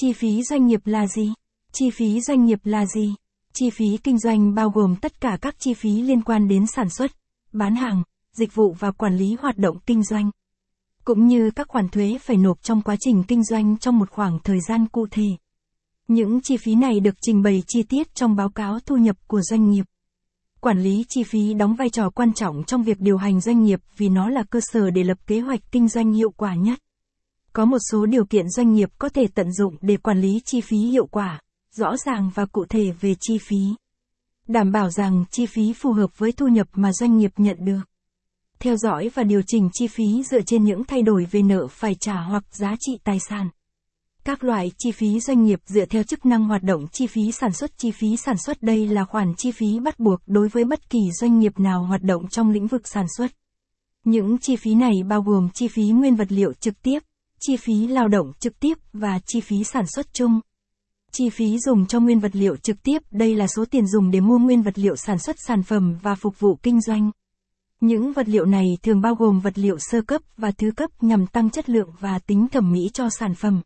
Chi phí doanh nghiệp là gì? Chi phí doanh nghiệp là gì? Chi phí kinh doanh bao gồm tất cả các chi phí liên quan đến sản xuất, bán hàng, dịch vụ và quản lý hoạt động kinh doanh. Cũng như các khoản thuế phải nộp trong quá trình kinh doanh trong một khoảng thời gian cụ thể. Những chi phí này được trình bày chi tiết trong báo cáo thu nhập của doanh nghiệp. Quản lý chi phí đóng vai trò quan trọng trong việc điều hành doanh nghiệp vì nó là cơ sở để lập kế hoạch kinh doanh hiệu quả nhất. Có một số điều kiện doanh nghiệp có thể tận dụng để quản lý chi phí hiệu quả, rõ ràng và cụ thể về chi phí. Đảm bảo rằng chi phí phù hợp với thu nhập mà doanh nghiệp nhận được. Theo dõi và điều chỉnh chi phí dựa trên những thay đổi về nợ phải trả hoặc giá trị tài sản. Các loại chi phí doanh nghiệp dựa theo chức năng hoạt động chi phí sản xuất chi phí sản xuất đây là khoản chi phí bắt buộc đối với bất kỳ doanh nghiệp nào hoạt động trong lĩnh vực sản xuất. Những chi phí này bao gồm chi phí nguyên vật liệu trực tiếp, chi phí lao động trực tiếp và chi phí sản xuất chung. Chi phí dùng cho nguyên vật liệu trực tiếp, đây là số tiền dùng để mua nguyên vật liệu sản xuất sản phẩm và phục vụ kinh doanh. Những vật liệu này thường bao gồm vật liệu sơ cấp và thứ cấp nhằm tăng chất lượng và tính thẩm mỹ cho sản phẩm.